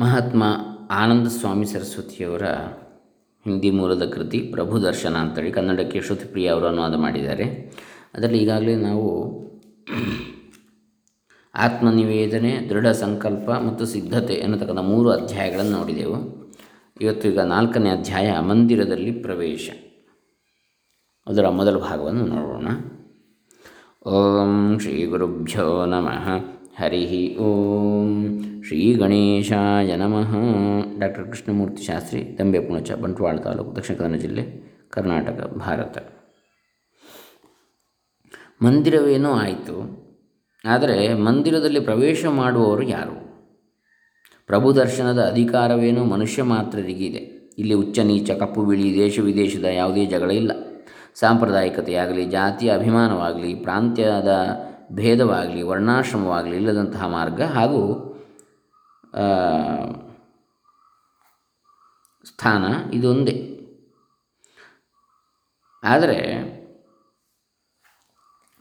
ಮಹಾತ್ಮ ಆನಂದ ಸ್ವಾಮಿ ಸರಸ್ವತಿಯವರ ಹಿಂದಿ ಮೂಲದ ಕೃತಿ ಪ್ರಭು ದರ್ಶನ ಅಂತೇಳಿ ಕನ್ನಡಕ್ಕೆ ಶ್ರುತಿಪ್ರಿಯ ಅವರು ಅನುವಾದ ಮಾಡಿದ್ದಾರೆ. ಅದರಲ್ಲಿ ಈಗಾಗಲೇ ನಾವು ಆತ್ಮನಿವೇದನೆ, ದೃಢ ಸಂಕಲ್ಪ ಮತ್ತು ಸಿದ್ಧತೆ ಎನ್ನತಕ್ಕಂಥ ಮೂರು ಅಧ್ಯಾಯಗಳನ್ನು ನೋಡಿದೆವು. ಇವತ್ತು ಈಗ ನಾಲ್ಕನೇ ಅಧ್ಯಾಯ ಮಂದಿರದಲ್ಲಿ ಪ್ರವೇಶ. ಅದರ ಮೊದಲ ಭಾಗವನ್ನು ನೋಡೋಣ. ಓಂ ಶ್ರೀ ಗುರುಭ್ಯೋ ನಮಃ. ಹರಿ ಓಂ. ಶ್ರೀ ಗಣೇಶಾಯ ನಮಃ. ಡಾಕ್ಟರ್ ಕೃಷ್ಣಮೂರ್ತಿ ಶಾಸ್ತ್ರಿ ದಂಬೆ ಪುಣಚ ಬಂಟ್ವಾಳ ತಾಲೂಕು, ದಕ್ಷಿಣ ಕನ್ನಡ ಜಿಲ್ಲೆ, ಕರ್ನಾಟಕ, ಭಾರತ. ಮಂದಿರವೇನೋ ಆಯಿತು, ಆದರೆ ಮಂದಿರದಲ್ಲಿ ಪ್ರವೇಶ ಮಾಡುವವರು ಯಾರು? ಪ್ರಭು ದರ್ಶನದ ಅಧಿಕಾರವೇನು? ಮನುಷ್ಯ ಮಾತ್ರರಿಗಿದೆ ಇಲ್ಲಿ ಉಚ್ಚ ನೀಚ, ಕಪ್ಪು ಬಿಳಿ, ದೇಶ ವಿದೇಶದ ಯಾವುದೇ ಜಗಳ ಇಲ್ಲ. ಸಾಂಪ್ರದಾಯಿಕತೆಯಾಗಲಿ, ಜಾತಿಯ ಅಭಿಮಾನವಾಗಲಿ, ಪ್ರಾಂತ್ಯದ ಭೇದವಾಗಲಿ, ವರ್ಣಾಶ್ರಮವಾಗಲಿ ಇಲ್ಲದಂತಹ ಮಾರ್ಗ ಹಾಗೂ ಸ್ಥಾನ ಇದೊಂದೇ. ಆದರೆ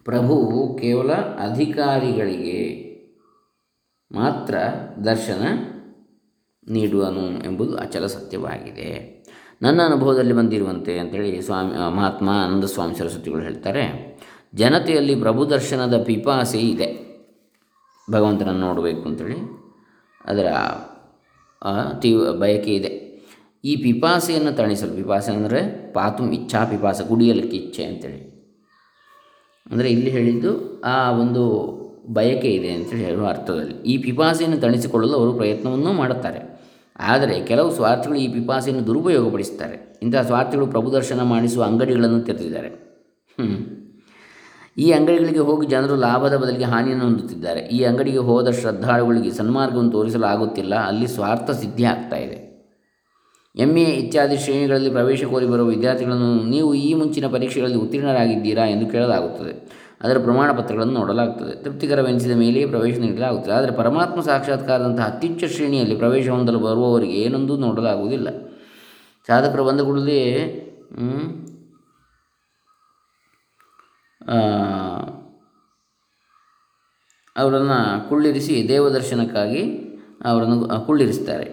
ಪ್ರಭು ಕೇವಲ ಅಧಿಕಾರಿಗಳಿಗೆ ಮಾತ್ರ ದರ್ಶನ ನೀಡುವನು ಎಂಬುದು ಅಚಲ ಸತ್ಯವಾಗಿದೆ. ನನ್ನ ಅನುಭವದಲ್ಲಿ ಬಂದಿರುವಂತೆ ಅಂತೇಳಿ ಸ್ವಾಮಿ, ಮಹಾತ್ಮ ಆನಂದ ಸ್ವಾಮಿ ಸರಸ್ವತಿಗಳು ಹೇಳ್ತಾರೆ ಜನತೆಯಲ್ಲಿ ಪ್ರಭು ದರ್ಶನದ ಪಿಪಾಸೆ ಇದೆ. ಭಗವಂತನನ್ನು ನೋಡಬೇಕು ಅಂತೇಳಿ ಅದರ ತೀವ್, ಬಯಕೆ ಇದೆ. ಈ ಪಿಪಾಸೆಯನ್ನು ತಣಿಸಲು, ಪಿಪಾಸೆ ಅಂದರೆ ಪಾತು, ಇಚ್ಛಾ, ಪಿಪಾಸ, ಕುಡಿಯಲಿಕ್ಕೆ ಇಚ್ಛೆ ಅಂತೇಳಿ. ಅಂದರೆ ಇಲ್ಲಿ ಹೇಳಿದ್ದು ಆ ಒಂದು ಬಯಕೆ ಇದೆ ಅಂತೇಳಿ ಹೇಳುವ ಅರ್ಥದಲ್ಲಿ. ಈ ಪಿಪಾಸೆಯನ್ನು ತಣಿಸಿಕೊಳ್ಳಲು ಅವರು ಪ್ರಯತ್ನವನ್ನು ಮಾಡುತ್ತಾರೆ. ಆದರೆ ಕೆಲವು ಸ್ವಾರ್ಥಿಗಳು ಈ ಪಿಪಾಸೆಯನ್ನು ದುರುಪಯೋಗಪಡಿಸುತ್ತಾರೆ. ಇಂತಹ ಸ್ವಾರ್ಥಿಗಳು ಪ್ರಭು ದರ್ಶನ ಮಾಡಿಸುವ ಅಂಗಡಿಗಳನ್ನು ತೆರೆದಿದ್ದಾರೆ. ಈ ಅಂಗಡಿಗಳಿಗೆ ಹೋಗಿ ಜನರು ಲಾಭದ ಬದಲಿಗೆ ಹಾನಿಯನ್ನು ಹೊಂದುತ್ತಿದ್ದಾರೆ. ಈ ಅಂಗಡಿಗೆ ಹೋದ ಶ್ರದ್ಧಾಳುಗಳಿಗೆ ಸನ್ಮಾರ್ಗವನ್ನು ತೋರಿಸಲಾಗುತ್ತಿಲ್ಲ. ಅಲ್ಲಿ ಸ್ವಾರ್ಥ ಸಿದ್ಧಿ ಆಗ್ತಾ ಇದೆ. ಎಂ ಎ ಇತ್ಯಾದಿ ಶ್ರೇಣಿಗಳಲ್ಲಿ ಪ್ರವೇಶ ಕೋರಿ ಬರುವ ವಿದ್ಯಾರ್ಥಿಗಳನ್ನು ನೀವು ಈ ಮುಂಚಿನ ಪರೀಕ್ಷೆಗಳಲ್ಲಿ ಉತ್ತೀರ್ಣರಾಗಿದ್ದೀರಾ ಎಂದು ಕೇಳಲಾಗುತ್ತದೆ. ಅದರ ಪ್ರಮಾಣ ಪತ್ರಗಳನ್ನು ನೋಡಲಾಗುತ್ತದೆ. ತೃಪ್ತಿಕರವೆನಿಸಿದ ಮೇಲೆಯೇ ಪ್ರವೇಶ ನೀಡಲಾಗುತ್ತದೆ. ಆದರೆ ಪರಮಾತ್ಮ ಸಾಕ್ಷಾತ್ಕಾರದಂತಹ ಅತ್ಯುಚ್ಚ ಶ್ರೇಣಿಯಲ್ಲಿ ಪ್ರವೇಶ ಹೊಂದಲು ಬರುವವರಿಗೆ ಏನೊಂದು ನೋಡಲಾಗುವುದಿಲ್ಲ. ಸಾಧಕರು ಬಂದ ಕೂಡಲೇ ಅವರನ್ನು ಕುಳ್ಳಿರಿಸಿ ದೇವದರ್ಶನಕ್ಕಾಗಿ ಅವರನ್ನು ಕುಳ್ಳಿರಿಸ್ತಾರೆ.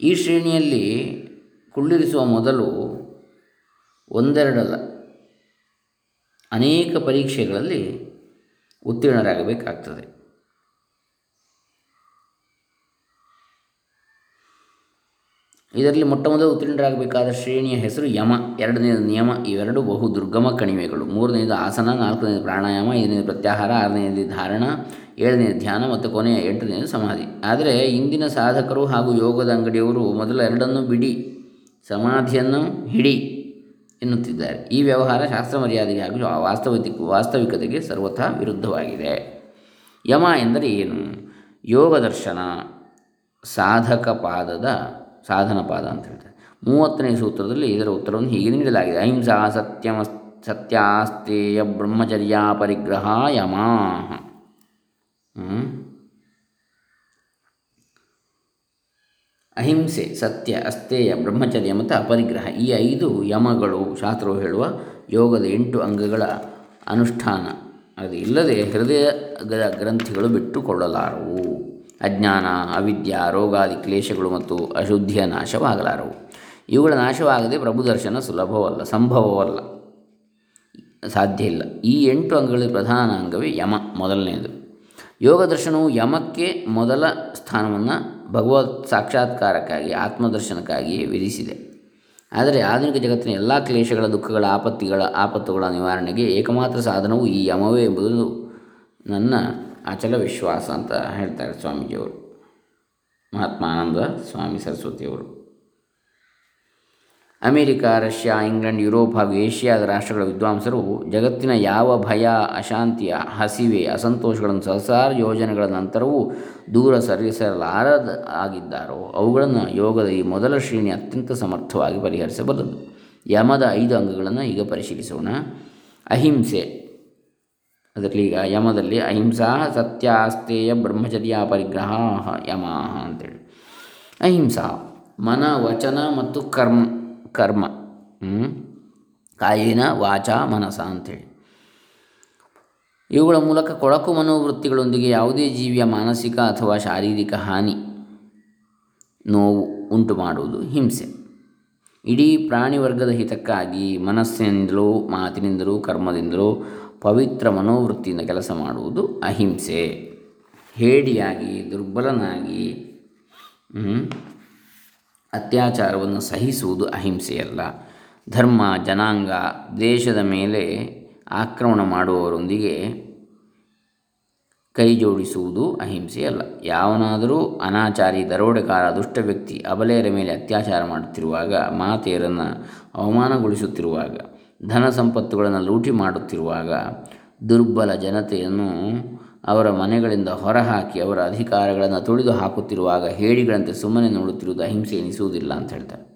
ಈ ಶ್ರೇಣಿಯಲ್ಲಿ ಕುಳ್ಳಿರಿಸುವ ಮೊದಲು ಒಂದೆರಡಲ್ಲ. ಅನೇಕ ಪರೀಕ್ಷೆಗಳಲ್ಲಿ ಉತ್ತೀರ್ಣರಾಗಬೇಕಾಗ್ತದೆ. ಇದರಲ್ಲಿ ಮೊಟ್ಟ ಮೊದಲು ಉತ್ತೀರ್ಣರಾಗಬೇಕಾದ ಶ್ರೇಣಿಯ ಹೆಸರು ಯಮ. ಎರಡನೇದು ನಿಯಮ. ಇವೆರಡು ಬಹು ದುರ್ಗಮ ಕಣಿವೆಗಳು. ಮೂರನೇದು ಆಸನ. ನಾಲ್ಕನೇದು ಪ್ರಾಣಾಯಾಮ. ಐದನೇದು ಪ್ರತ್ಯಾಹಾರ. ಆರನೇದು ಧಾರಣ. ಏಳನೇದು ಧ್ಯಾನ. ಮತ್ತು ಕೊನೆಯ ಎಂಟನೇದು ಸಮಾಧಿ. ಆದರೆ ಇಂದಿನ ಸಾಧಕರು ಹಾಗೂ ಯೋಗದ ಅಂಗಡಿಯವರು ಮೊದಲ ಎರಡನ್ನು ಬಿಡಿ. ಸಮಾಧಿಯನ್ನು ಹಿಡಿ ಎನ್ನುತ್ತಿದ್ದಾರೆ. ಈ ವ್ಯವಹಾರ ಶಾಸ್ತ್ರ ಮರ್ಯಾದೆಗೆ ಹಾಗೂ ವಾಸ್ತವಿಕ ವಾಸ್ತವಿಕತೆಗೆ ಸರ್ವಥಾ ವಿರುದ್ಧವಾಗಿದೆ. ಯಮ ಎಂದರೆ ಏನು? ಯೋಗ ದರ್ಶನ ಸಾಧಕ ಪಾದದ ಸಾಧನ ಪಾದ ಅಂತ ಹೇಳ್ತಾರೆ. ಮೂವತ್ತನೇ ಸೂತ್ರದಲ್ಲಿ ಇದರ ಉತ್ತರವನ್ನು ಹೀಗೆ ನೀಡಲಾಗಿದೆ. ಅಹಿಂಸಾ ಸತ್ಯಮ ಸತ್ಯಾಸ್ತೇಯ ಬ್ರಹ್ಮಚರ್ಯ ಪರಿಗ್ರಹ ಯಮ ಅಹಿಂಸೆ, ಸತ್ಯ ಅಸ್ತೇಯ ಬ್ರಹ್ಮಚರ್ಯ ಮತ್ತು ಅಪರಿಗ್ರಹ ಈ ಐದು ಯಮಗಳು ಶಾಸ್ತ್ರವು ಹೇಳುವ ಯೋಗದ ಎಂಟು ಅಂಗಗಳ ಅನುಷ್ಠಾನ. ಅದು ಇಲ್ಲದೆ ಹೃದಯ ಗ್ರಂಥಿಗಳು ಬಿಟ್ಟುಕೊಳ್ಳಲಾರವು. ಅಜ್ಞಾನ, ಅವಿದ್ಯ, ರೋಗಾದಿ ಕ್ಲೇಶಗಳು ಮತ್ತು ಅಶುದ್ಧಿಯ ನಾಶವಾಗಲಾರವು. ಇವುಗಳ ನಾಶವಾಗದೆ ಪ್ರಭು ದರ್ಶನ ಸುಲಭವಲ್ಲ, ಸಂಭವವಲ್ಲ. ಸಾಧ್ಯ ಇಲ್ಲ. ಈ ಎಂಟು ಅಂಗಗಳ ಪ್ರಧಾನ ಅಂಗವೇ ಯಮ, ಮೊದಲನೆಯದು. ಯೋಗ ದರ್ಶನವು ಯಮಕ್ಕೆ ಮೊದಲ ಸ್ಥಾನವನ್ನು ಭಗವತ್ ಸಾಕ್ಷಾತ್ಕಾರಕ್ಕಾಗಿ, ಆತ್ಮದರ್ಶನಕ್ಕಾಗಿಯೇ ವಿಧಿಸಿದೆ. ಆದರೆ ಆಧುನಿಕ ಜಗತ್ತಿನ ಎಲ್ಲ ಕ್ಲೇಶಗಳ, ದುಃಖಗಳ, ಆಪತ್ತಿಗಳ, ಆಪತ್ತುಗಳ ನಿವಾರಣೆಗೆ ಏಕಮಾತ್ರ ಸಾಧನವು ಈ ಯಮವೇ ಎಂಬುದು ನನ್ನ ಅಚಲ ವಿಶ್ವಾಸ ಅಂತ ಹೇಳ್ತಾರೆ ಸ್ವಾಮೀಜಿಯವರು. ಮಹಾತ್ಮ ಆನಂದ ಸ್ವಾಮಿ ಸರಸ್ವತಿಯವರು. ಅಮೇರಿಕ, ರಷ್ಯಾ, ಇಂಗ್ಲೆಂಡ್, ಯುರೋಪ್ ಹಾಗೂ ಏಷ್ಯಾದ ರಾಷ್ಟ್ರಗಳ ವಿದ್ವಾಂಸರು ಜಗತ್ತಿನ ಯಾವ ಭಯ, ಅಶಾಂತಿಯ ಹಸಿವೆ, ಅಸಂತೋಷಗಳನ್ನು ಸಹಸಾರ ಯೋಜನೆಗಳ ನಂತರವೂ ದೂರ ಸರಿಸಲಾರದ ಆಗಿದ್ದಾರೋ ಅವುಗಳನ್ನು ಯೋಗದ ಈ ಮೊದಲ ಶ್ರೇಣಿ ಅತ್ಯಂತ ಸಮರ್ಥವಾಗಿ ಪರಿಹರಿಸಬಲ್ಲದು. ಯಮದ ಐದು ಅಂಗಗಳನ್ನು ಈಗ ಪರಿಶೀಲಿಸೋಣ. ಅಹಿಂಸೆ ಅದರಲ್ಲಿ ಈಗ ಯಮದಲ್ಲಿ ಅಹಿಂಸಾ ಸತ್ಯಾಸ್ತೇಯ ಬ್ರಹ್ಮಚರ್ಯ ಪರಿಗ್ರಹ ಯಮ ಅಂತೇಳಿ. ಅಹಿಂಸಾ, ಮನ, ವಚನ ಮತ್ತು ಕರ್ಮ ಕರ್ಮ ಕಾಯಿನ, ವಾಚ, ಮನಸ ಅಂಥೇಳಿ ಇವುಗಳ ಮೂಲಕ ಕೊಳಕು ಮನೋವೃತ್ತಿಗಳೊಂದಿಗೆ ಯಾವುದೇ ಜೀವಿಯ ಮಾನಸಿಕ ಅಥವಾ ಶಾರೀರಿಕ ಹಾನಿ, ನೋವು ಉಂಟು ಮಾಡುವುದು ಹಿಂಸೆ. ಇಡೀ ಪ್ರಾಣಿ ವರ್ಗದ ಹಿತಕ್ಕಾಗಿ ಮನಸ್ಸಿನಿಂದಲೂ, ಮಾತಿನಿಂದಲೂ, ಕರ್ಮದಿಂದಲೂ ಪವಿತ್ರ ಮನೋವೃತ್ತಿಯಿಂದ ಕೆಲಸ ಮಾಡುವುದು ಅಹಿಂಸೆ. ಹೇಡಿಯಾಗಿ, ದುರ್ಬಲನಾಗಿ ಅತ್ಯಾಚಾರವನ್ನು ಸಹಿಸುವುದು ಅಹಿಂಸೆಯಲ್ಲ. ಧರ್ಮ, ಜನಾಂಗ, ದೇಶದ ಮೇಲೆ ಆಕ್ರಮಣ ಮಾಡುವವರೊಂದಿಗೆ ಕೈ ಜೋಡಿಸುವುದು ಅಹಿಂಸೆಯಲ್ಲ. ಯಾವನಾದರೂ ಅನಾಚಾರಿ, ದರೋಡೆಕಾರ, ದುಷ್ಟ ವ್ಯಕ್ತಿ ಅಬಲೆಯರ ಮೇಲೆ ಅತ್ಯಾಚಾರ ಮಾಡುತ್ತಿರುವಾಗ, ಮಾತೆಯರನ್ನು ಅವಮಾನಗೊಳಿಸುತ್ತಿರುವಾಗ ಧನ ಸಂಪತ್ತುಗಳನ್ನು ಲೂಟಿ ಮಾಡುತ್ತಿರುವಾಗ ದುರ್ಬಲ ಜನತೆಯನ್ನು ಅವರ ಮನೆಗಳಿಂದ ಹೊರಹಾಕಿ ಅವರ ಅಧಿಕಾರಗಳನ್ನು ತುಳಿದು ಹಾಕುತ್ತಿರುವಾಗ ಹೇಳಿಗಳಂತೆ ಸುಮ್ಮನೆ ನೋಡುತ್ತಿರುವುದು ಅಹಿಂಸೆ ಎನಿಸುವುದಿಲ್ಲ ಅಂತ ಹೇಳ್ತಾರೆ.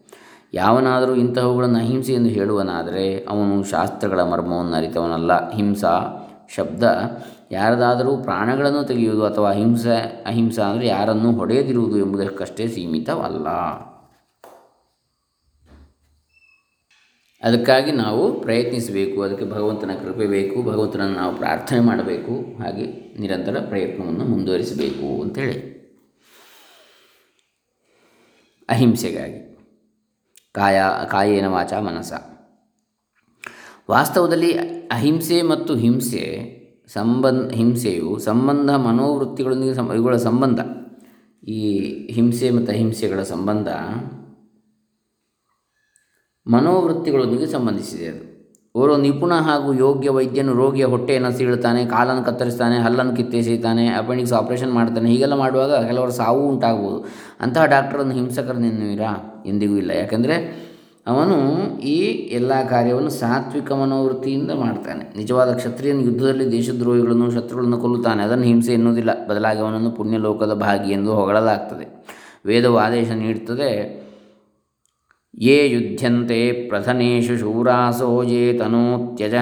ಯಾವನಾದರೂ ಇಂತಹವುಗಳನ್ನು ಅಹಿಂಸೆ ಎಂದು ಹೇಳುವನಾದರೆ ಅವನು ಶಾಸ್ತ್ರಗಳ ಮರ್ಮವನ್ನು ಅರಿತವನಲ್ಲ. ಹಿಂಸಾ ಶಬ್ದ. ಯಾರದಾದರೂ ಪ್ರಾಣಗಳನ್ನು ತೆಗೆಯುವುದು ಅಥವಾ ಅಹಿಂಸೆ, ಅಹಿಂಸಾ ಅಂದರೆ ಯಾರನ್ನೂ ಹೊಡೆಯದಿರುವುದು ಎಂಬುದಕ್ಕಷ್ಟೇ ಸೀಮಿತವಲ್ಲ. ಅದಕ್ಕಾಗಿ ನಾವು ಪ್ರಯತ್ನಿಸಬೇಕು, ಅದಕ್ಕೆ ಭಗವಂತನ ಕೃಪೆ ಬೇಕು, ಭಗವಂತನನ್ನು ನಾವು ಪ್ರಾರ್ಥನೆ ಮಾಡಬೇಕು, ಹಾಗೆ ನಿರಂತರ ಪ್ರಯತ್ನವನ್ನು ಮುಂದುವರಿಸಬೇಕು ಅಂತೇಳಿ. ಅಹಿಂಸೆಗಾಗಿ. ಕಾಯ, ಕಾಯೇನ ವಾಚ ಮನಸ. ವಾಸ್ತವದಲ್ಲಿ ಅಹಿಂಸೆ ಮತ್ತು ಹಿಂಸೆ ಸಂಬಂಧ, ಹಿಂಸೆಯು ಸಂಬಂಧ, ಮನೋವೃತ್ತಿಗಳೊಂದಿಗೆ ಸಂ ಇವುಗಳ ಸಂಬಂಧ. ಈ ಹಿಂಸೆ ಮತ್ತು ಅಹಿಂಸೆಗಳ ಸಂಬಂಧ ಮನೋವೃತ್ತಿಗಳೊಂದಿಗೆ ಸಂಬಂಧಿಸಿದೆ ಅದು. ಓರ್ವ ನಿಪುಣ ಹಾಗೂ ಯೋಗ್ಯ ವೈದ್ಯನು ರೋಗಿಯ ಹೊಟ್ಟೆಯನ್ನು ಸೀಳುತ್ತಾನೆ, ಕಾಲನ್ನು ಕತ್ತರಿಸ್ತಾನೆ, ಹಲ್ಲನ್ನು ಕಿತ್ತೆಸೆಯುತ್ತಾನೆ ಅಪೆಂಡಿಕ್ಸ್ ಆಪರೇಷನ್ ಮಾಡ್ತಾನೆ, ಹೀಗೆಲ್ಲ ಮಾಡುವಾಗ ಕೆಲವರು ಸಾವು ಉಂಟಾಗ್ಬೋದು ಅಂತಹ ಡಾಕ್ಟರನ್ನು ಹಿಂಸಕರನ್ನೆನ್ನುವಿರಾ ಎಂದಿಗೂ ಇಲ್ಲ. ಯಾಕೆಂದರೆ ಅವನು ಈ ಎಲ್ಲ ಕಾರ್ಯವನ್ನು ಸಾತ್ವಿಕ ಮನೋವೃತ್ತಿಯಿಂದ ಮಾಡ್ತಾನೆ. ನಿಜವಾದ ಕ್ಷತ್ರಿಯನ್ನು ಯುದ್ಧದಲ್ಲಿ ದೇಶದ್ರೋಹಿಗಳನ್ನು, ಶತ್ರುಗಳನ್ನು ಕೊಲ್ಲುತ್ತಾನೆ. ಅದನ್ನು ಹಿಂಸೆ ಎನ್ನುವುದಿಲ್ಲ. ಬದಲಾಗಿ ಅವನನ್ನು ಪುಣ್ಯಲೋಕದ ಭಾಗಿ ಎಂದು ಹೊಗಳಲಾಗ್ತದೆ. ವೇದವು ಆದೇಶ ನೀಡುತ್ತದೆ ಯೇ ಯುಧ್ಯಂತೆ ಪ್ರಥನೇಶು ಶೂರಾಸೋ ಯೇ ತನೋತ್ಯಜ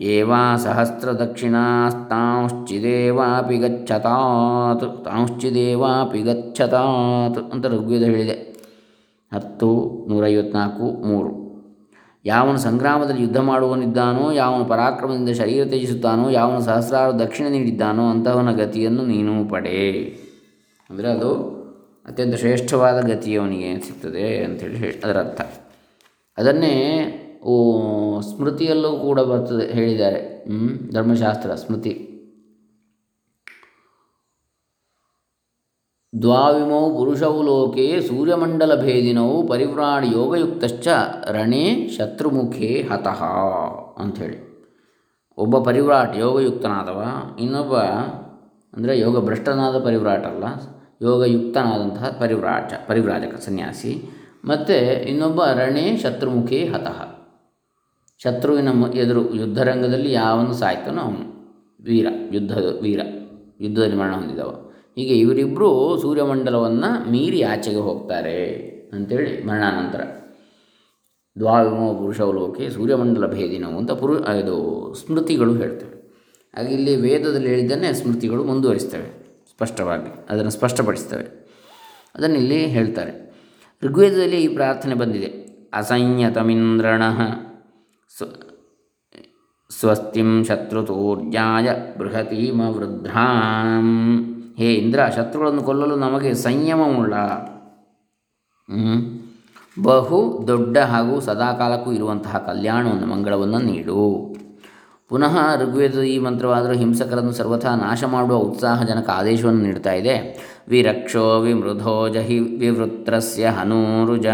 ಏವಾ ಸಹಸ್ರದಕ್ಷಿಣಾಸ್ತಾಂಶ್ಚಿದೇವಾಪಿ ಗಚ್ಚತಾತ್ ತಾಂಶ್ಚಿದೇವಾಪಿ ಗಚ್ಚತಾತ್ ಅಂತ ಋಗ್ವೇದ ಹೇಳಿದೆ. ಹತ್ತು ನೂರೈವತ್ನಾಲ್ಕು ಮೂರು. ಯಾವನು ಸಂಗ್ರಾಮದಲ್ಲಿ ಯುದ್ಧ ಮಾಡುವನಿದ್ದಾನೋ ಯಾವನು ಪರಾಕ್ರಮದಿಂದ ಶರೀರ ತ್ಯಜಿಸುತ್ತಾನೋ, ಯಾವನು ಸಹಸ್ರಾರು ದಕ್ಷಿಣ ನೀಡಿದ್ದಾನೋ ಅಂತಹವನ ಗತಿಯನ್ನು ನೀನು ಪಡೆ. ಅಂದರೆ ಅದು ಅತ್ಯಂತ ಶ್ರೇಷ್ಠವಾದ ಗತಿ ಅವನಿಗೆ ಸಿಗ್ತದೆ ಅಂಥೇಳಿ ಹೇಳಿ, ಅದರ ಅರ್ಥ. ಅದನ್ನೇ ಸ್ಮೃತಿಯಲ್ಲೂ ಕೂಡ ಬರ್ತದೆ, ಹೇಳಿದ್ದಾರೆ. ಧರ್ಮಶಾಸ್ತ್ರ, ಸ್ಮೃತಿ. ದ್ವಾವಿಮೌ ಪುರುಷವು ಲೋಕೆ ಸೂರ್ಯಮಂಡಲ ಭೇದಿನವು ಪರಿವ್ರಾಣ ಯೋಗಯುಕ್ತಶ್ಚ ರಣೇ ಶತ್ರುಮುಖೇ ಹತಃ ಅಂಥೇಳಿ. ಒಬ್ಬ ಪರಿವ್ರಾಟ್ ಯೋಗಯುಕ್ತನಾದವ, ಇನ್ನೊಬ್ಬ ಅಂದರೆ ಯೋಗ ಭ್ರಷ್ಟನಾದ ಪರಿವ್ರಾಟ್ ಅಲ್ಲ ಯೋಗಯುಕ್ತನಾದಂತಹ ಪರಿವ್ರಾಜ, ಪರಿವ್ರಾಜಕ ಸನ್ಯಾಸಿ. ಮತ್ತು ಇನ್ನೊಬ್ಬ ರಣೇ ಶತ್ರುಮುಖಿ ಹತಃ. ಶತ್ರುವಿನ ಎದುರು ಯುದ್ಧರಂಗದಲ್ಲಿ ಯಾವನು ಸಾಯ್ತಾನೋ ಅವನು. ವೀರ ಯುದ್ಧದ ವೀರ ಯುದ್ಧದಲ್ಲಿ ಮರಣ ಹೊಂದಿದವ. ಹೀಗೆ ಇವರಿಬ್ಬರು ಸೂರ್ಯಮಂಡಲವನ್ನು ಮೀರಿ ಆಚೆಗೆ ಹೋಗ್ತಾರೆ ಅಂಥೇಳಿ ಮರಣಾನಂತರ. ದ್ವಾವಿಮೋ ಪುರುಷವಲೋಕೆ ಸೂರ್ಯಮಂಡಲ ಭೇದಿನವು ಅಂತ ಪುರು ಇದು ಸ್ಮೃತಿಗಳು ಹೇಳ್ತವೆ. ಹಾಗೆ ಇಲ್ಲಿ ವೇದದಲ್ಲಿ ಹೇಳಿದ್ದನ್ನೇ ಸ್ಮೃತಿಗಳು ಮುಂದುವರಿಸ್ತವೆ. ಸ್ಪಷ್ಟವಾಗಿ, ಅದನ್ನು ಸ್ಪಷ್ಟಪಡಿಸ್ತವೆ ಅದನ್ನು ಇಲ್ಲಿ ಹೇಳ್ತಾರೆ. ಋಗ್ವೇದದಲ್ಲಿ ಈ ಪ್ರಾರ್ಥನೆ ಬಂದಿದೆ. ಅಸಂಯತಮಿಂದ್ರಣ ಸ್ವ, ಸ್ವಸ್ತಿಂ ಶತ್ರುತೋರ್ಜಾಯ ಬೃಹತೀಮ ವೃದ್ಧಾಂ. ಹೇ ಇಂದ್ರ, ಶತ್ರುಗಳನ್ನು ಕೊಲ್ಲಲು ನಮಗೆ ಸಂಯಮವುಳ್ಳ ಬಹು ದೊಡ್ಡ ಹಾಗೂ ಸದಾಕಾಲಕ್ಕೂ ಇರುವಂತಹ ಕಲ್ಯಾಣವನ್ನು, ಮಂಗಳವನ್ನು ನೀಡು. ಪುನಃ ಋಗ್ವೇದದ ಈ ಮಂತ್ರವಾದರೂ ಹಿಂಸಕರನ್ನು ಸರ್ವಥಾ ನಾಶ ಮಾಡುವ ಉತ್ಸಾಹಜನಕ ಆದೇಶವನ್ನು ನೀಡ್ತಾ ಇದೆ. ವಿರಕ್ಷೋ ವಿಮೃಧೋ ಜಹಿ ವಿವೃತ್ರಸ್ಯ ಹನೂರುಜ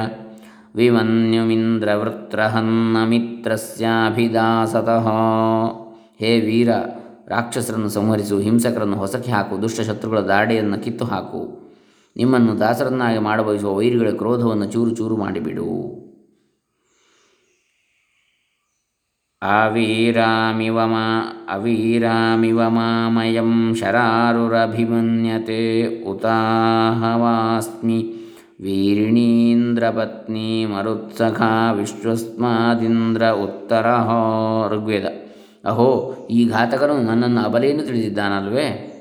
ವಿಮನ್ಯುಮಿಂದ್ರವೃತ್ರಹನ್ನಮಿತ್ರಸ್ಯಾಭಿದಾಸತಃ. ಹೇ ವೀರ, ರಾಕ್ಷಸರನ್ನು ಸಂಹರಿಸು, ಹಿಂಸಕರನ್ನು ಹೊಸಕ್ಕೆ ಹಾಕು, ದುಷ್ಟ ಶತ್ರುಗಳ ದಾಡೆಯನ್ನು ಕಿತ್ತು ಹಾಕು ನಿಮ್ಮನ್ನು ದಾಸರನ್ನಾಗಿ ಮಾಡಬಯಸುವ ವೈರಿಗಳ ಕ್ರೋಧವನ್ನು ಚೂರು ಚೂರು ಮಾಡಿಬಿಡು. ಅವೀರಾಮಿವ ಮಾಮಯಂ ಶರಾರುರಭಿಮನ್ಯತೆ ಉತಾಹವಾಸ್ಮಿ ವೀರಿಣೀಂದ್ರಪತ್ನಿ ಮರುತ್ಸಖಾ ವಿಶ್ವಸ್ಮಾದಿಂದ್ರ ಉತ್ತರ ಋಗ್ವೇದ ಅಹೋ ಈ ಘಾತಕನು ನನ್ನನ್ನು ಅಬಲೆಯನ್ನು ತಿಳಿದಿದ್ದಾನಲ್ವೇ?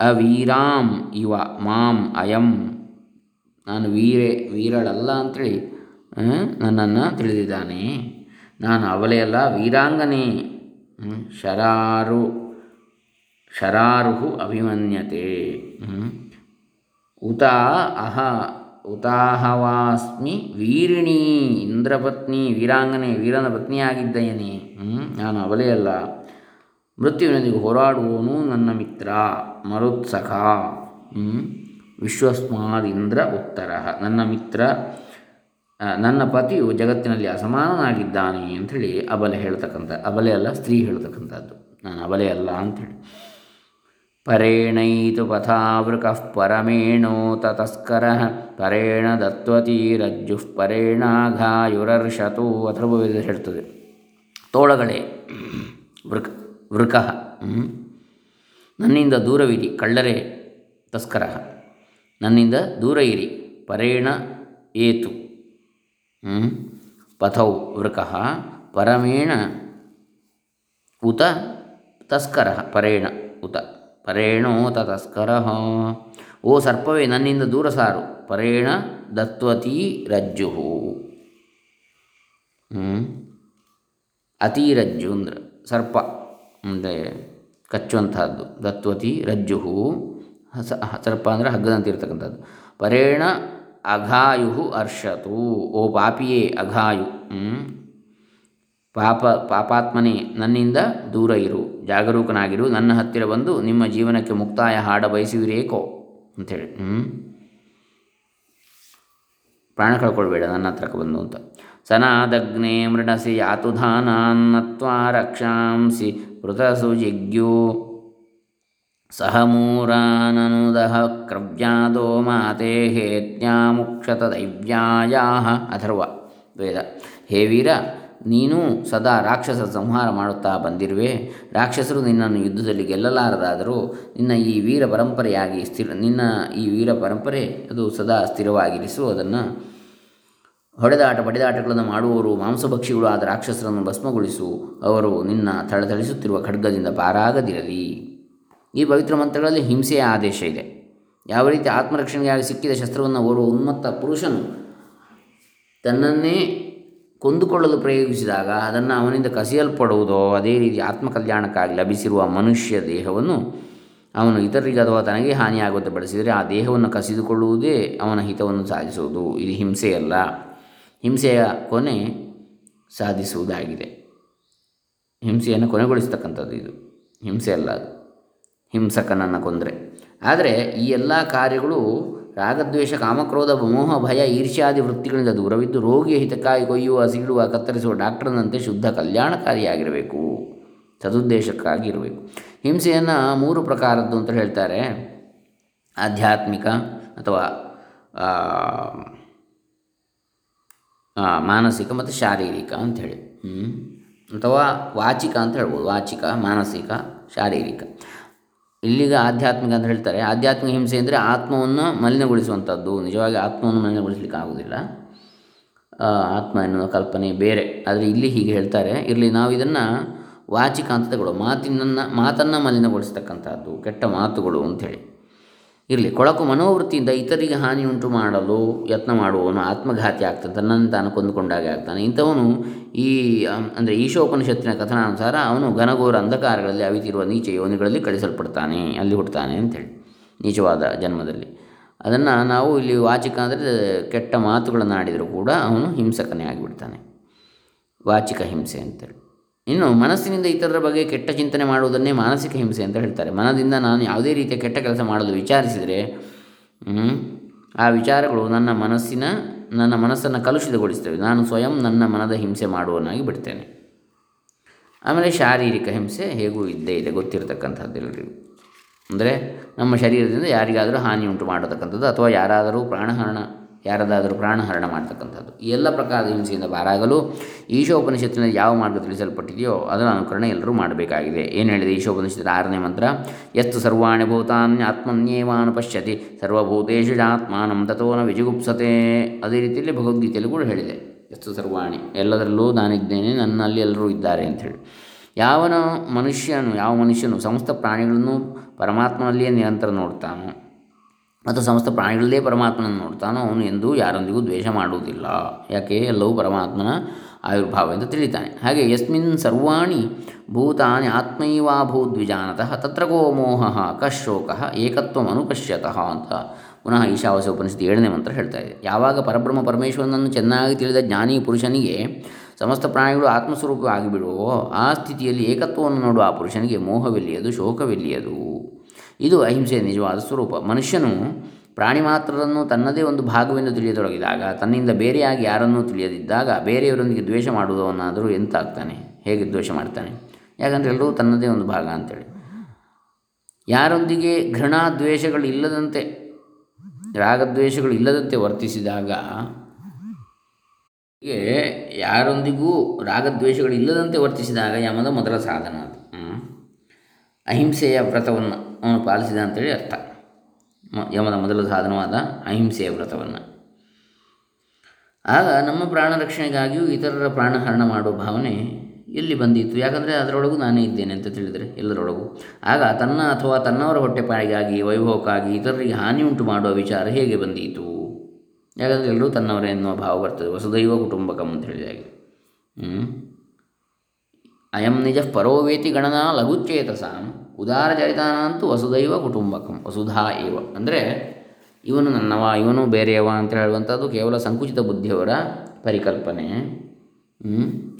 ಅವೀರಾಮ್ ಇವ ಮಾಂ ಅಯಂ. ನಾನು ವೀರೆ, ವೀರಳಲ್ಲ ಅಂಥೇಳಿ ನನ್ನನ್ನು ತಿಳಿದಿದ್ದಾನೆ. ನಾನು ಅವಲೆಯಲ್ಲ ವೀರಾಂಗನೆ. ಶರಾರು, ಶರಾರುಹು ಅಭಿಮನ್ಯತೆ. ಉತ, ಅಹ, ಉತಾಹವಾಸ್ಮಿ, ವೀರಿಣಿ, ಇಂದ್ರಪತ್ನಿ, ವೀರಾಂಗನೆ, ವೀರನ ಪತ್ನಿಯಾಗಿದ್ದೇನೆ. ನಾನು ಅವಲೆಯಲ್ಲ ಮೃತ್ಯುವಿನೊಂದಿಗೆ ಹೋರಾಡುವವನು ನನ್ನ ಮಿತ್ರ. ಮರುತ್ಸಖ. ವಿಶ್ವಸ್ಮಾದಿಂದ್ರ ಉತ್ತರ. ನನ್ನ ಮಿತ್ರ ನನ್ನ ಪತಿಯು ಜಗತ್ತಿನಲ್ಲಿ ಅಸಮಾನನಾಗಿದ್ದಾನೆ ಅಂಥೇಳಿ ಅಬಲೆ ಹೇಳ್ತಕ್ಕಂಥ, ಅಬಲೆ ಅಲ್ಲ, ಸ್ತ್ರೀ ಹೇಳ್ತಕ್ಕಂಥದ್ದು. ನಾನು ಅಬಲೆ ಅಲ್ಲ ಅಂಥೇಳಿ. ಪರೇಣೈತು ಪಥಾವೃಕಃ ಪರಮೇಣೋ ತತಸ್ಕರ, ಪರೇಣ ದತ್ವತೀರಜ್ಜು ಪರೇಣಾಘಾಯುರರ್ಷತು ಅಥರ್ವವೇದ ಹೇಳ್ತದೆ. ತೋಳಗಳೇ, ವೃಕ್, ವೃಕ ನನ್ನಿಂದ ದೂರವಿರಿ, ಕಳ್ಳರೇ, ತಸ್ಕರ. ನನ್ನಿಂದ ದೂರ ಇರಿ, ಪರೇಣ ಏತು. ಪಥೌ ವೃಕ ಪರಮೇಣ ಉತ ತಸ್ಕರ, ಪರೇಣ ಉತ. ಪರೇಣೋತ ತಸ್ಕರ. ಓ ಸರ್ಪವೇ, ನನ್ನಿಂದ ದೂರ ಸಾರು. ಪರೇಣ ದತ್ವತೀ ರಜ್ಜು. ಅತಿರಜ್ಜು ಅಂದ್ರೆ ಸರ್ಪ ಅಂದರೆ ಕಚ್ಚುವಂತಹದ್ದು ದತ್ವತಿ ರಜ್ಜು. ಸರ್ಪ ಅಂದರೆ ಹಗ್ಗದಂತಿರ್ತಕ್ಕಂಥದ್ದು. ಪರೇಣ ಅಘಾಯು ಅರ್ಷತು ಓ ಪಾಪಿಯೇ ಅಘಾಯು ಪಾಪ, ಪಾಪಾತ್ಮನೇ, ನನ್ನಿಂದ ದೂರ ಇರು, ಜಾಗರೂಕನಾಗಿರು, ನನ್ನ ಹತ್ತಿರ ಬಂದು ನಿಮ್ಮ ಜೀವನಕ್ಕೆ ಮುಕ್ತಾಯ ಹಾಡ ಬಯಸುವಿರೇಕೋ ಅಂಥೇಳಿ ಹ್ಞೂ ಪ್ರಾಣ ಕಳ್ಕೊಳ್ಬೇಡ, ನನ್ನ ಹತ್ರಕ್ಕೆ ಬಂದು ಅಂತ. ಸನಾದಗ್ನೆ ಮೃಣಸಿ, ಯಾತುಧಾನಾನ್ನತ್ವಾ ರಕ್ಷಾಂಸಿ ಮೃತಸು ಜಿಗ್ಯು ಸಹಮೂರಾನನುದಹ ಕ್ರವ್ಯಾದೋ ಮಾತೆ ಹೇತ್ಯಾಮುಕ್ಷತ ದೈವ್ಯಾಯಾಹ ಅಥರ್ವ ವೇದ. ಹೇ ವೀರ, ನೀನು ಸದಾ ರಾಕ್ಷಸ ಸಂಹಾರ ಮಾಡುತ್ತಾ ಬಂದಿರುವೆ. ರಾಕ್ಷಸರು ನಿನ್ನನ್ನು ಯುದ್ಧದಲ್ಲಿ ಗೆಲ್ಲಲಾರದಾದರೂ ನಿನ್ನ ಈ ವೀರ ಪರಂಪರೆಯಾಗಿ ಸ್ಥಿರ, ನಿನ್ನ ಈ ವೀರ ಪರಂಪರೆ ಅದು ಸದಾ ಸ್ಥಿರವಾಗಿರಿಸು ಅದನ್ನು ಹೊಡೆದಾಟ ಬಡಿದಾಟಗಳನ್ನು ಮಾಡುವವರು ಮಾಂಸಭಕ್ಷಿಗಳು ಆದ ರಾಕ್ಷಸರನ್ನು ಭಸ್ಮಗೊಳಿಸು. ಅವರು ನಿನ್ನ ಥಳಥಳಿಸುತ್ತಿರುವ ಖಡ್ಗದಿಂದ ಪಾರಾಗದಿರಲಿ. ಈ ಪವಿತ್ರ ಮಂತ್ರಗಳಲ್ಲಿ ಹಿಂಸೆಯ ಆದೇಶ ಇದೆ. ಯಾವ ರೀತಿ ಆತ್ಮರಕ್ಷಣೆಗಾಗಿ ಸಿಕ್ಕಿದ ಶಸ್ತ್ರವನ್ನು ಓರ್ವ ಉನ್ಮತ್ತ ಪುರುಷನು ತನ್ನನ್ನೇ ಕೊಂದುಕೊಳ್ಳಲು ಪ್ರಯೋಗಿಸಿದಾಗ ಅದನ್ನು ಅವನಿಂದ ಕಸಿಯಲ್ಪಡುವುದೋ, ಅದೇ ರೀತಿ ಆತ್ಮಕಲ್ಯಾಣಕ್ಕಾಗಿ ಲಭಿಸಿರುವ ಮನುಷ್ಯ ದೇಹವನ್ನು ಅವನು ಇತರರಿಗೆ ಅಥವಾ ತನಗೆ ಹಾನಿಯಾಗುವಂತೆ ಬಳಸಿದರೆ ಆ ದೇಹವನ್ನು ಕಸಿದುಕೊಳ್ಳುವುದೇ ಅವನ ಹಿತವನ್ನು ಸಾಧಿಸುವುದು. ಇದು ಹಿಂಸೆಯಲ್ಲ. ಹಿಂಸೆಯ ಕೊನೆ ಸಾಧಿಸುವುದಾಗಿದೆ. ಹಿಂಸೆಯನ್ನು ಕೊನೆಗೊಳಿಸ್ತಕ್ಕಂಥದ್ದು ಇದು. ಹಿಂಸೆ ಅಲ್ಲ ಅದು. ಹಿಂಸಕನನ್ನು ಕೊಂದರೆ. ಆದರೆ ಈ ಎಲ್ಲ ಕಾರ್ಯಗಳು ರಾಗದ್ವೇಷ, ಕಾಮಕ್ರೋಧ, ಮೋಹ, ಭಯ, ಈರ್ಷ್ಯಾದಿ ವೃತ್ತಿಗಳಿಂದ ದೂರವಿದ್ದು ರೋಗಿಯ ಹಿತಕ್ಕಾಗಿ ಕೊಯ್ಯುವ ಸೀಳುವ ಕತ್ತರಿಸುವ ಡಾಕ್ಟರ್ನಂತೆ ಶುದ್ಧ ಕಲ್ಯಾಣಕಾರಿಯಾಗಿರಬೇಕು. ಸದುದ್ದೇಶಕ್ಕಾಗಿ ಇರಬೇಕು. ಹಿಂಸೆಯನ್ನು ಮೂರು ಪ್ರಕಾರದ್ದು ಅಂತ ಹೇಳ್ತಾರೆ. ಆಧ್ಯಾತ್ಮಿಕ ಅಥವಾ ಮಾನಸಿಕ ಮತ್ತು ಶಾರೀರಿಕ ಅಂಥೇಳಿ ಅಥವಾ ವಾಚಿಕ ಅಂತ ಹೇಳ್ಬೋದು. ವಾಚಿಕ, ಮಾನಸಿಕ, ಶಾರೀರಿಕ. ಇಲ್ಲಿಗ ಆಧ್ಯಾತ್ಮಿಕ ಅಂತ ಹೇಳ್ತಾರೆ. ಆಧ್ಯಾತ್ಮಿಕ ಹಿಂಸೆ ಅಂದರೆ ಆತ್ಮವನ್ನು ಮಲಿನಗೊಳಿಸುವಂಥದ್ದು. ನಿಜವಾಗಿ ಆತ್ಮವನ್ನು ಮಲಿನಗೊಳಿಸಲಿಕ್ಕೆ ಆಗೋದಿಲ್ಲ. ಆತ್ಮ ಎನ್ನುವ ಕಲ್ಪನೆ ಬೇರೆ. ಆದರೆ ಇಲ್ಲಿ ಹೀಗೆ ಹೇಳ್ತಾರೆ. ಇರಲಿ, ನಾವು ಇದನ್ನು ವಾಚಿಕ ಅಂತ ತಗೊಳ್ಳೋ ಮಾತಿನನ್ನು, ಮಾತನ್ನು ಮಲಿನಗೊಳಿಸ್ತಕ್ಕಂಥದ್ದು, ಕೆಟ್ಟ ಮಾತುಗಳು ಅಂಥೇಳಿ ಇರಲಿ. ಕೊಳಕು ಮನೋವೃತ್ತಿಯಿಂದ ಇತರಿಗೆ ಹಾನಿಯುಂಟು ಮಾಡಲು ಯತ್ನ ಮಾಡುವವನು ಆತ್ಮಘಾತಿ ಆಗ್ತಾನೆ, ತನ್ನನ್ನು ತಾನು ಕೊಂದುಕೊಂಡಾಗೆ ಆಗ್ತಾನೆ. ಇಂಥವನು ಈ ಅಂದರೆ ಈಶೋಪನಿಷತ್ತಿನ ಕಥನಾನುಸಾರ ಅವನು ಘನಘೋರ ಅಂಧಕಾರಗಳಲ್ಲಿ ಅವಿತಿರುವ ನೀಚ ಯೋನಿಗಳಲ್ಲಿ ಕಳಿಸಲ್ಪಡ್ತಾನೆ, ಅಲ್ಲಿ ಹುಡ್ತಾನೆ ಅಂತೇಳಿ ನೀಚವಾದ ಜನ್ಮದಲ್ಲಿ. ಅದನ್ನು ನಾವು ಇಲ್ಲಿ ವಾಚಿಕ ಅಂದರೆ ಕೆಟ್ಟ ಮಾತುಗಳನ್ನು ಆಡಿದರೂ ಕೂಡ ಅವನು ಹಿಂಸಕನೇ ಆಗಿಬಿಡ್ತಾನೆ. ವಾಚಿಕ ಹಿಂಸೆ ಅಂತೇಳಿ ಇನ್ನು ಮನಸ್ಸಿನಿಂದ ಇತರರ ಬಗ್ಗೆ ಕೆಟ್ಟ ಚಿಂತನೆ ಮಾಡುವುದನ್ನೇ ಮಾನಸಿಕ ಹಿಂಸೆ ಅಂತ ಹೇಳ್ತಾರೆ. ಮನದಿಂದ ನಾನು ಯಾವುದೇ ರೀತಿಯ ಕೆಟ್ಟ ಕೆಲಸ ಮಾಡಲು ವಿಚಾರಿಸಿದರೆ ಆ ವಿಚಾರಗಳು ನನ್ನ ಮನಸ್ಸಿನ, ನನ್ನ ಮನಸ್ಸನ್ನು ಕಲುಷಿತಗೊಳಿಸ್ತವೆ ನಾನು ಸ್ವಯಂ ನನ್ನ ಮನದ ಹಿಂಸೆ ಮಾಡುವನಾಗಿ ಬಿಡ್ತೇನೆ. ಆಮೇಲೆ ಶಾರೀರಿಕ ಹಿಂಸೆ ಹೇಗೂ ಇದ್ದೇ ಇದೆ, ಗೊತ್ತಿರತಕ್ಕಂಥದ್ದು ಎಲ್ಲರಿಗೂ. ಅಂದರೆ ನಮ್ಮ ಶರೀರದಿಂದ ಯಾರಿಗಾದರೂ ಹಾನಿ ಉಂಟು ಮಾಡತಕ್ಕಂಥದ್ದು ಅಥವಾ ಯಾರಾದರೂ ಪ್ರಾಣಹರಣ ಯಾರದಾದರೂ ಪ್ರಾಣಹರಣ ಮಾಡ್ತಕ್ಕಂಥದ್ದು. ಎಲ್ಲ ಪ್ರಕಾರದ ಹಿಂಸೆಯಿಂದ ಬಾರಾಗಲು ಈಶೋಪನಿಷತ್ತಿನಲ್ಲಿ ಯಾವ ಮಾರ್ಗ ತಿಳಿಸಲ್ಪಟ್ಟಿದೆಯೋ ಅದರ ಅನುಕರಣೆ ಎಲ್ಲರೂ ಮಾಡಬೇಕಾಗಿದೆ. ಏನು ಹೇಳಿದೆ? ಈಶೋಪನಿಷತ್ತಿನ ಆರನೇ ಮಂತ್ರ ಎಸ್ತು ಸರ್ವಾಣಿ ಭೂತಾನ್ಯ ಆತ್ಮನ್ಯೇವಾನು ಪಶ್ಯತಿ ಸರ್ವಭೂತೇಶು ಆತ್ಮಾನಂ ತಥೋನ ವಿಜುಗುಪ್ಸತೆ. ಅದೇ ರೀತಿಯಲ್ಲಿ ಭಗವದ್ಗೀತೆಯಲ್ಲಿ ಕೂಡ ಹೇಳಿದೆ. ಎಸ್ತು ಸರ್ವಾಣಿ, ಎಲ್ಲದರಲ್ಲೂ ನಾನಿದ್ದೇನೆ ನನ್ನಲ್ಲಿ ಎಲ್ಲರೂ ಇದ್ದಾರೆ ಅಂಥೇಳಿ ಯಾವನ ಮನುಷ್ಯನು, ಯಾವ ಮನುಷ್ಯನು ಸಮಸ್ತ ಪ್ರಾಣಿಗಳನ್ನು ಪರಮಾತ್ಮನಲ್ಲಿಯೇ ನಿರಂತರ ನೋಡ್ತಾನೋ ಮತ್ತು ಸಮಸ್ತ ಪ್ರಾಣಿಗಳಲ್ಲೇ ಪರಮಾತ್ಮನನ್ನು ನೋಡ್ತಾನೋ ಅವನು ಎಂದು ಯಾರೊಂದಿಗೂ ದ್ವೇಷ ಮಾಡುವುದಿಲ್ಲ. ಯಾಕೆ? ಎಲ್ಲವೂ ಪರಮಾತ್ಮನ ಆವಿರ್ಭಾವ ಎಂದು ತಿಳಿತಾನೆ. ಹಾಗೆ ಯಸ್ಮಿನ್ ಸರ್ವಾಣಿ ಭೂತಾನಿ ಆತ್ಮೈವಾಭೂದ್ವಿಜಾನತಃ ತತ್ರ ಗೋ ಮೋಹ ಕಶೋಕ ಏಕತ್ವಂ ಅನುಪಶ್ಯತಃ ಅಂತ ಪುನಃ ಈಶಾವಾಸ್ಯ ಉಪನಿಷತ್ತು ಏಳನೇ ಮಂತ್ರ ಹೇಳ್ತಾ ಇದೆ. ಯಾವಾಗ ಪರಬ್ರಹ್ಮ ಪರಮೇಶ್ವರನನ್ನು ಚೆನ್ನಾಗಿ ತಿಳಿದ ಜ್ಞಾನಿ ಪುರುಷನಿಗೆ ಸಮಸ್ತ ಪ್ರಾಣಿಗಳು ಆತ್ಮಸ್ವರೂಪವಾಗಿಬಿಡುವೋ, ಆ ಸ್ಥಿತಿಯಲ್ಲಿ ಏಕತ್ವವನ್ನು ನೋಡುವ ಆ ಪುರುಷನಿಗೆ ಮೋಹವೆಲ್ಲಿಯದು, ಶೋಕವೆಲ್ಲಿಯದು? ಇದು ಅಹಿಂಸೆಯ ನಿಜವಾದ ಸ್ವರೂಪ. ಮನುಷ್ಯನು ಪ್ರಾಣಿ ಮಾತ್ರರನ್ನು ತನ್ನದೇ ಒಂದು ಭಾಗವೆಂದು ತಿಳಿಯತೊಡಗಿದಾಗ, ತನ್ನಿಂದ ಬೇರೆಯಾಗಿ ಯಾರನ್ನೂ ತಿಳಿಯದಿದ್ದಾಗ ಬೇರೆಯವರೊಂದಿಗೆ ದ್ವೇಷ ಮಾಡುವುದವನ್ನಾದರೂ ಎಂತಾಗ್ತಾನೆ? ಹೇಗೆ ದ್ವೇಷ ಮಾಡ್ತಾನೆ? ಯಾಕಂದರೆ ಎಲ್ಲರೂ ತನ್ನದೇ ಒಂದು ಭಾಗ ಅಂತೇಳಿ. ಯಾರೊಂದಿಗೆ ಘೃಣಾ ದ್ವೇಷಗಳು ಇಲ್ಲದಂತೆ ರಾಗದ್ವೇಷಗಳು ಇಲ್ಲದಂತೆ ವರ್ತಿಸಿದಾಗ ಯಾರೊಂದಿಗೂ ರಾಗದ್ವೇಷಗಳು ಇಲ್ಲದಂತೆ ವರ್ತಿಸಿದಾಗ ಯಮದ ಮೊದಲ ಸಾಧನ ಅದು. ಅಹಿಂಸೆಯ ವ್ರತವನ್ನು ಅವನು ಪಾಲಿಸಿದ ಅಂತೇಳಿ ಅರ್ಥ. ಯಮದ ಮೊದಲ ಸಾಧನವಾದ ಅಹಿಂಸೆಯ ವ್ರತವನ್ನು. ಆಗ ನಮ್ಮ ಪ್ರಾಣ ರಕ್ಷಣೆಗಾಗಿಯೂ ಇತರರ ಪ್ರಾಣಹರಣ ಮಾಡುವ ಭಾವನೆ ಎಲ್ಲಿ ಬಂದಿತ್ತು ಯಾಕಂದರೆ ಅದರೊಳಗೂ ನಾನೇ ಇದ್ದೇನೆ ಅಂತ ತಿಳಿದರೆ ಎಲ್ಲರೊಳಗೂ. ಆಗ ತನ್ನ ಅಥವಾ ತನ್ನವರ ಹೊಟ್ಟೆಪಾಯಿಗಾಗಿ ವೈಭವಕ್ಕಾಗಿ ಇತರರಿಗೆ ಹಾನಿ ಉಂಟು ಮಾಡುವ ವಿಚಾರ ಹೇಗೆ ಬಂದೀತು? ಯಾಕಂದರೆ ಎಲ್ಲರೂ ತನ್ನವರೇ ಎನ್ನುವ ಭಾವ ಬರ್ತದೆ. ವಸುದೈವ ಕುಟುಂಬಕಂ ಅಂತ ಹೇಳಿದಾಗೆ ಅಯಂ ನಿಜ ಪರೋವೇತಿ ಗಣನಾ ಲಘುಚೇತಸಾಂ ಉದಾರ ಚರಿತಾನಂತೂ ವಸುದೈವ ಕುಟುಂಬಕಂ, ವಸುಧಾ ಇವ ಅಂದರೆ ಇವನು ನನ್ನವ, ಇವನು ಬೇರೆಯವ ಅಂತ ಹೇಳುವಂಥದ್ದು ಕೇವಲ ಸಂಕುಚಿತ ಬುದ್ಧಿಯವರ ಪರಿಕಲ್ಪನೆ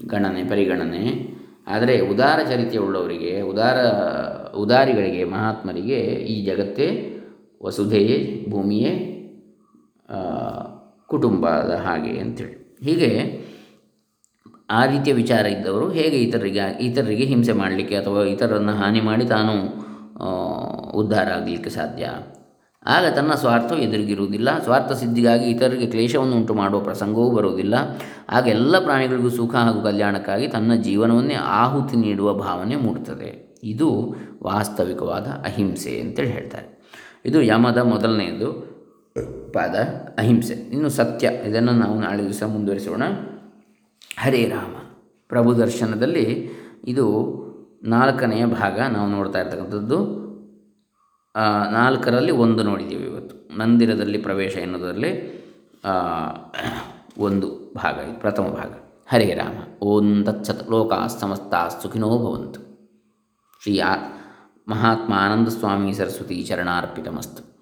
ಗಣನೆ, ಪರಿಗಣನೆ. ಆದರೆ ಉದಾರ ಚರಿತೆಯುಳ್ಳವರಿಗೆ, ಉದಾರ, ಉದಾರಿಗಳಿಗೆ, ಮಹಾತ್ಮರಿಗೆ ಈ ಜಗತ್ತೇ ವಸುಧೆಯೇ, ಭೂಮಿಯೇ ಕುಟುಂಬದ ಹಾಗೆ ಅಂಥೇಳಿ ಹೀಗೆ ಆ ರೀತಿಯ ವಿಚಾರ ಇದ್ದವರು ಹೇಗೆ ಇತರರಿಗೆ ಇತರರಿಗೆ ಹಿಂಸೆ ಮಾಡಲಿಕ್ಕೆ ಅಥವಾ ಇತರರನ್ನು ಹಾನಿ ಮಾಡಿ ತಾನು ಉದ್ಧಾರ ಆಗಲಿಕ್ಕೆ ಸಾಧ್ಯ? ಆಗ ತನ್ನ ಸ್ವಾರ್ಥವು ಎದುರಿಗಿರುವುದಿಲ್ಲ. ಸ್ವಾರ್ಥ ಸಿದ್ಧಿಗಾಗಿ ಇತರರಿಗೆ ಕ್ಲೇಶವನ್ನು ಉಂಟು ಮಾಡುವ ಪ್ರಸಂಗವೂ ಬರುವುದಿಲ್ಲ. ಆಗ ಎಲ್ಲ ಪ್ರಾಣಿಗಳಿಗೂ ಸುಖ ಹಾಗೂ ಕಲ್ಯಾಣಕ್ಕಾಗಿ ತನ್ನ ಜೀವನವನ್ನೇ ಆಹುತಿ ನೀಡುವ ಭಾವನೆ ಮೂಡುತ್ತದೆ. ಇದು ವಾಸ್ತವಿಕವಾದ ಅಹಿಂಸೆ ಅಂತೇಳಿ ಹೇಳ್ತಾರೆ. ಇದು ಯಮದ ಮೊದಲನೆಯದು ಪಾದ ಅಹಿಂಸೆ. ಇನ್ನು ಸತ್ಯ, ಇದನ್ನು ನಾವು ನಾಳೆ ದಿವಸ ಮುಂದುವರಿಸೋಣ. ಹರೇ ರಾಮ. ಪ್ರಭು ದರ್ಶನದಲ್ಲಿ ಇದು ನಾಲ್ಕನೆಯ ಭಾಗ ನಾವು ನೋಡ್ತಾ ಇರ್ತಕ್ಕಂಥದ್ದು. ನಾಲ್ಕರಲ್ಲಿ ಒಂದು ನೋಡಿದ್ದೀವಿ ಇವತ್ತು. ಮಂದಿರದಲ್ಲಿ ಪ್ರವೇಶ ಎನ್ನುವುದರಲ್ಲಿ ಒಂದು ಭಾಗ, ಇದು ಪ್ರಥಮ ಭಾಗ. ಹರೇ ರಾಮ. ಓಂ ತತ್ಸತ್ ಲೋಕ ಸಮಸ್ತ ಸುಖಿನೋ ಭವಂತು. ಶ್ರೀ ಮಹಾತ್ಮ ಆನಂದ ಸ್ವಾಮಿ ಸರಸ್ವತಿ ಚರಣಾರ್ಪಿತಮಸ್ತು.